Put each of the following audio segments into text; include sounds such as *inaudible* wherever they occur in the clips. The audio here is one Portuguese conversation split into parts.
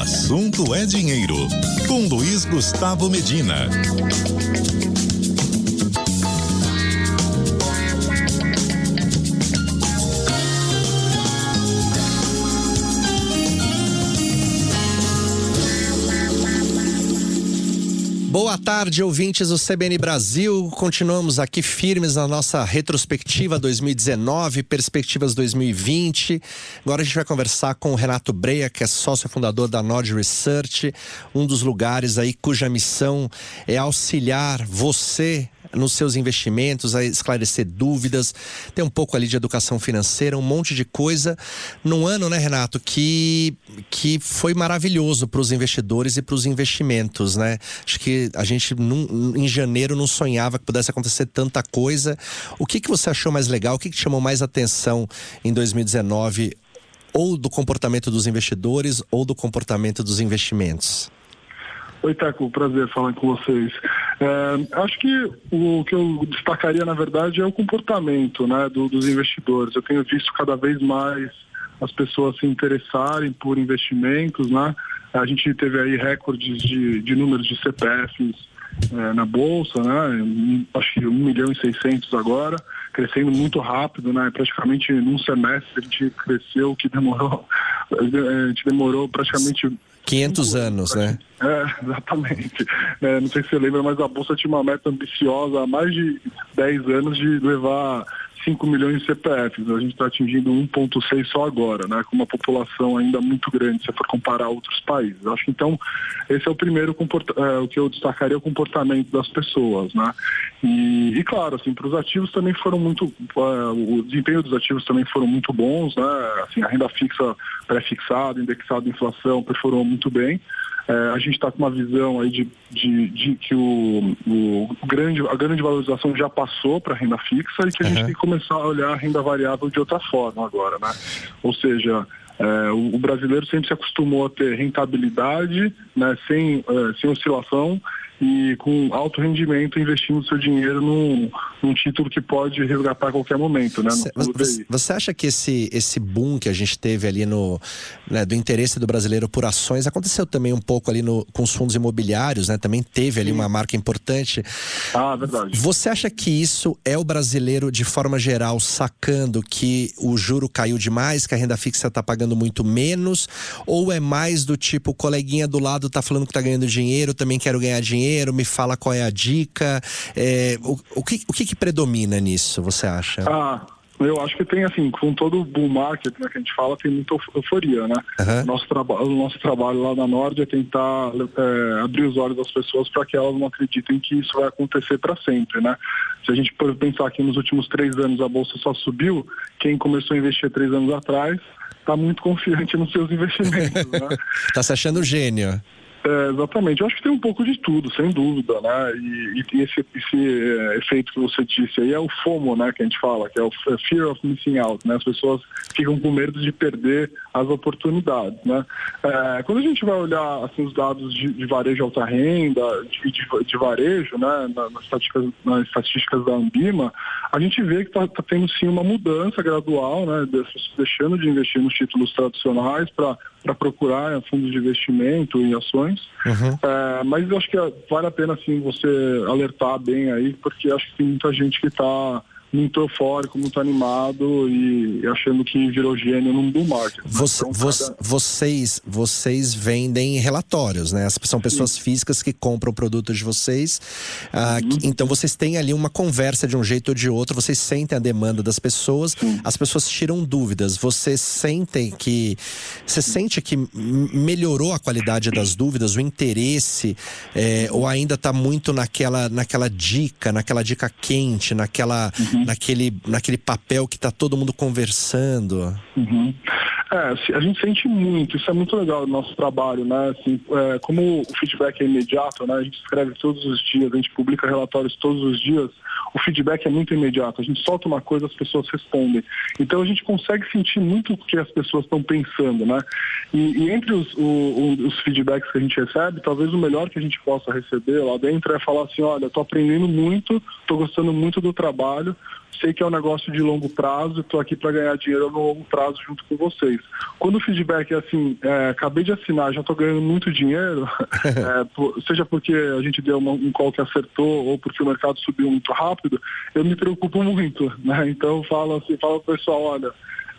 assunto é dinheiro. Com Luiz Gustavo Medina. Boa tarde, ouvintes do CBN Brasil. Continuamos aqui firmes na nossa retrospectiva 2019, perspectivas 2020. Agora a gente vai conversar com o Renato Breia, que é sócio fundador da Nord Research, um dos lugares aí cuja missão é auxiliar você nos seus investimentos, a esclarecer dúvidas, tem um pouco ali de educação financeira, um monte de coisa. Num ano, né, Renato, que, que foi maravilhoso para os investidores e para os investimentos, né? Acho que a gente num, em janeiro não sonhava que pudesse acontecer tanta coisa. O que, que você achou mais legal? O que, que chamou mais atenção em 2019? Ou do comportamento dos investidores ou do comportamento dos investimentos? Oi, Teco, prazer falar com vocês. É, acho que o que eu destacaria, na verdade, é o comportamento né, do, dos investidores. Eu tenho visto cada vez mais as pessoas se interessarem por investimentos, né? A gente teve aí recordes de, de números de CPFs é, na Bolsa, né? Acho que 1 milhão e 600 agora, crescendo muito rápido, né? Praticamente num semestre a gente cresceu, que demorou, a gente demorou praticamente 500 anos, né? É, exatamente. É, não sei se você lembra, mas a Bolsa tinha uma meta ambiciosa há mais de 10 anos de levar 5 milhões de CPFs. A gente está atingindo 1,6 só agora, né? Com uma população ainda muito grande, se for comparar outros países. Acho que então esse é o primeiro é, o que eu destacaria é o comportamento das pessoas, né? E, e claro, assim, para os ativos também foram muito, é, o desempenho dos ativos também foram muito bons, né? Assim, a renda fixa pré-fixada, indexada à inflação performou muito bem. É, a gente está com uma visão aí de, de, de que o, o, grande, a grande valorização já passou para a renda fixa e que a uhum. gente tem que começar a olhar a renda variável de outra forma agora, né? Ou seja, é, o, o, brasileiro sempre se acostumou a ter rentabilidade, né, sem, é, sem oscilação e com alto rendimento investindo seu dinheiro num, num título que pode resgatar a qualquer momento, né? Você, você, acha que esse, esse boom que a gente teve ali no né, do interesse do brasileiro por ações aconteceu também um pouco ali no, com os fundos imobiliários, né? Também teve ali Sim. uma marca importante. Ah, verdade. Você acha que isso é o brasileiro de forma geral sacando que o juro caiu demais, que a renda fixa está pagando muito menos, ou é mais do tipo o coleguinha do lado está falando que está ganhando dinheiro, também quero ganhar dinheiro Me fala qual é a dica. É, o, o, que, o que, que predomina nisso, você acha? Ah, eu acho que tem, assim, com todo o bull market né, que a gente fala, tem muita euforia, né? Uhum. Nosso o nosso trabalho lá na Nord é tentar é, abrir os olhos das pessoas para que elas não acreditem que isso vai acontecer para sempre, né? Se a gente for pensar que nos últimos três anos a Bolsa só subiu, quem começou a investir três anos atrás está muito confiante nos seus investimentos, né? Está *laughs* se achando gênio. É, exatamente. Eu acho que tem um pouco de tudo, sem dúvida, né? E, e esse, esse é, efeito que você disse aí é o FOMO, né? Que a gente fala, que é o Fear of Missing Out, né? As pessoas ficam com medo de perder as oportunidades, né? É, quando a gente vai olhar assim, os dados de, de varejo alta renda, de, de, de varejo, né? Na, nas, estatísticas, nas estatísticas da Ambima, a gente vê que está tá tendo sim uma mudança gradual, né? Deixando de investir nos títulos tradicionais para para procurar fundos de investimento e ações. Uhum. É, mas eu acho que vale a pena assim você alertar bem aí, porque acho que tem muita gente que está muito eufórico, muito animado e achando que virou gênio num bull market. Você, então, cada... Vocês, vocês vendem relatórios, né? São pessoas Sim. físicas que compram o produto de vocês. Ah, uhum. que, então vocês têm ali uma conversa de um jeito ou de outro, vocês sentem a demanda das pessoas, Sim. as pessoas tiram dúvidas. Vocês sentem que. Você sente que melhorou a qualidade das dúvidas, o interesse, é, ou ainda está muito naquela, naquela dica, naquela dica quente, naquela. Uhum uhum. naquele, naquele papel que está todo mundo conversando. Uhum. É, a gente sente muito, isso é muito legal no nosso trabalho, né? Assim, é, como o feedback é imediato, né? A gente escreve todos os dias, a gente publica relatórios todos os dias, o feedback é muito imediato. A gente solta uma coisa, as pessoas respondem. Então a gente consegue sentir muito o que as pessoas estão pensando, né? E, e entre os, o, os, feedbacks que a gente recebe, talvez o melhor que a gente possa receber lá dentro é falar assim, olha, estou aprendendo muito, estou gostando muito do trabalho, sei que é um negócio de longo prazo, estou aqui para ganhar dinheiro no longo prazo junto com vocês. Quando o feedback é assim, é, acabei de assinar, já estou ganhando muito dinheiro, *laughs* é, por, seja porque a gente deu uma, um call que acertou ou porque o mercado subiu muito rápido, eu me preocupo muito, né? Então eu falo assim, falo pro pessoal, olha,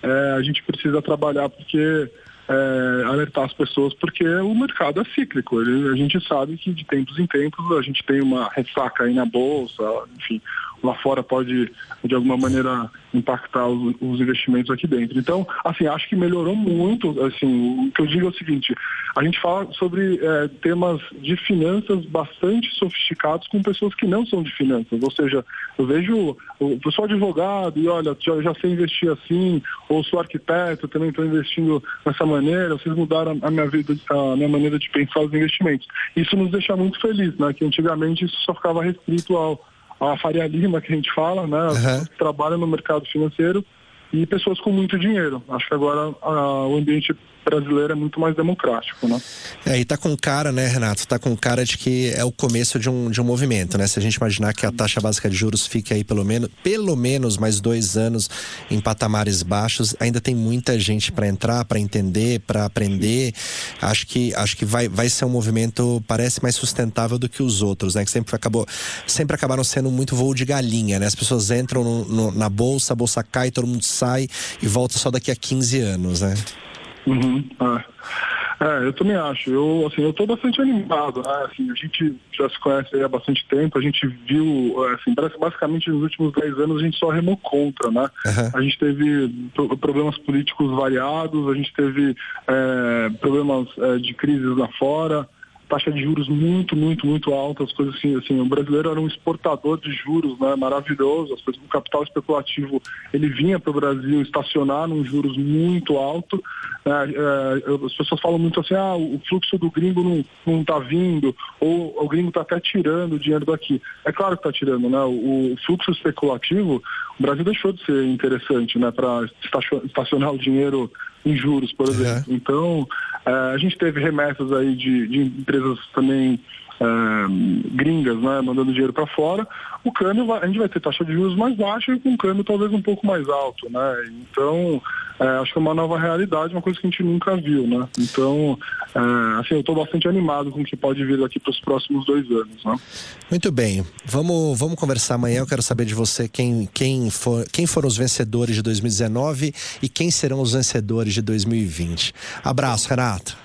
é, a gente precisa trabalhar porque é, alertar as pessoas, porque o mercado é cíclico. Ele, a gente sabe que de tempos em tempos a gente tem uma ressaca aí na bolsa, enfim, lá fora pode de alguma maneira impactar os, os, investimentos aqui dentro. Então, assim, acho que melhorou muito. Assim, o que eu digo é o seguinte: a gente fala sobre é, temas de finanças bastante sofisticados com pessoas que não são de finanças. Ou seja, eu vejo eu sou advogado e olha, já, já sei investir assim, ou sou arquiteto, também estou investindo dessa maneira. Vocês mudaram a minha vida, a minha maneira de pensar os investimentos. Isso nos deixa muito feliz, né? Que antigamente isso só ficava restrito ao a Faria Lima, que a gente fala, né? Uhum. Que trabalham no mercado financeiro e pessoas com muito dinheiro. Acho que agora a, o ambiente brasileiro é muito mais democrático, né? É, e tá com cara, né, Renato? Tá com cara de que é o começo de um, de um movimento, né? Se a gente imaginar que a taxa básica de juros fique aí pelo menos, pelo menos mais dois anos em patamares baixos, ainda tem muita gente para entrar, para entender, para aprender. Acho que acho que vai, vai ser um movimento parece mais sustentável do que os outros, né? Que sempre acabou sempre acabaram sendo muito voo de galinha, né? As pessoas entram no, no, na bolsa, a bolsa cai, todo mundo sai e volta só daqui a 15 anos, né? Uhum, é. é. eu também acho. Eu, assim, eu tô bastante animado. Né? Assim, a gente já se conhece há bastante tempo, a gente viu, assim, basicamente nos últimos 10 anos a gente só remou contra, né? Uhum. A gente teve problemas políticos variados, a gente teve é, problemas é, de crises lá fora, taxa de juros muito, muito, muito alta, as coisas assim, assim, o brasileiro era um exportador de juros, né, maravilhoso, as coisas, o capital especulativo, ele vinha para o Brasil estacionar num juros muito alto, as pessoas falam muito assim, ah, o fluxo do gringo não, não tá vindo, ou o gringo está até tirando dinheiro daqui. É claro que está tirando, né, o, fluxo especulativo, o Brasil deixou de ser interessante, né, para estacionar o dinheiro em juros, por exemplo. Então, é, a gente teve remessas aí de, de empresas também é, gringas, né, mandando dinheiro para fora, o câmbio vai, a gente vai ter taxa de juros mais baixa e com câmbio talvez um pouco mais alto, né? Então, é, acho que é uma nova realidade, uma coisa que a gente nunca viu, né? Então, é, assim, eu estou bastante animado com o que pode vir aqui para os próximos dois anos, né? Muito bem, vamos, vamos conversar amanhã. Eu quero saber de você quem, quem, for, quem foram os vencedores de 2019 e quem serão os vencedores de 2020. Abraço, Renato.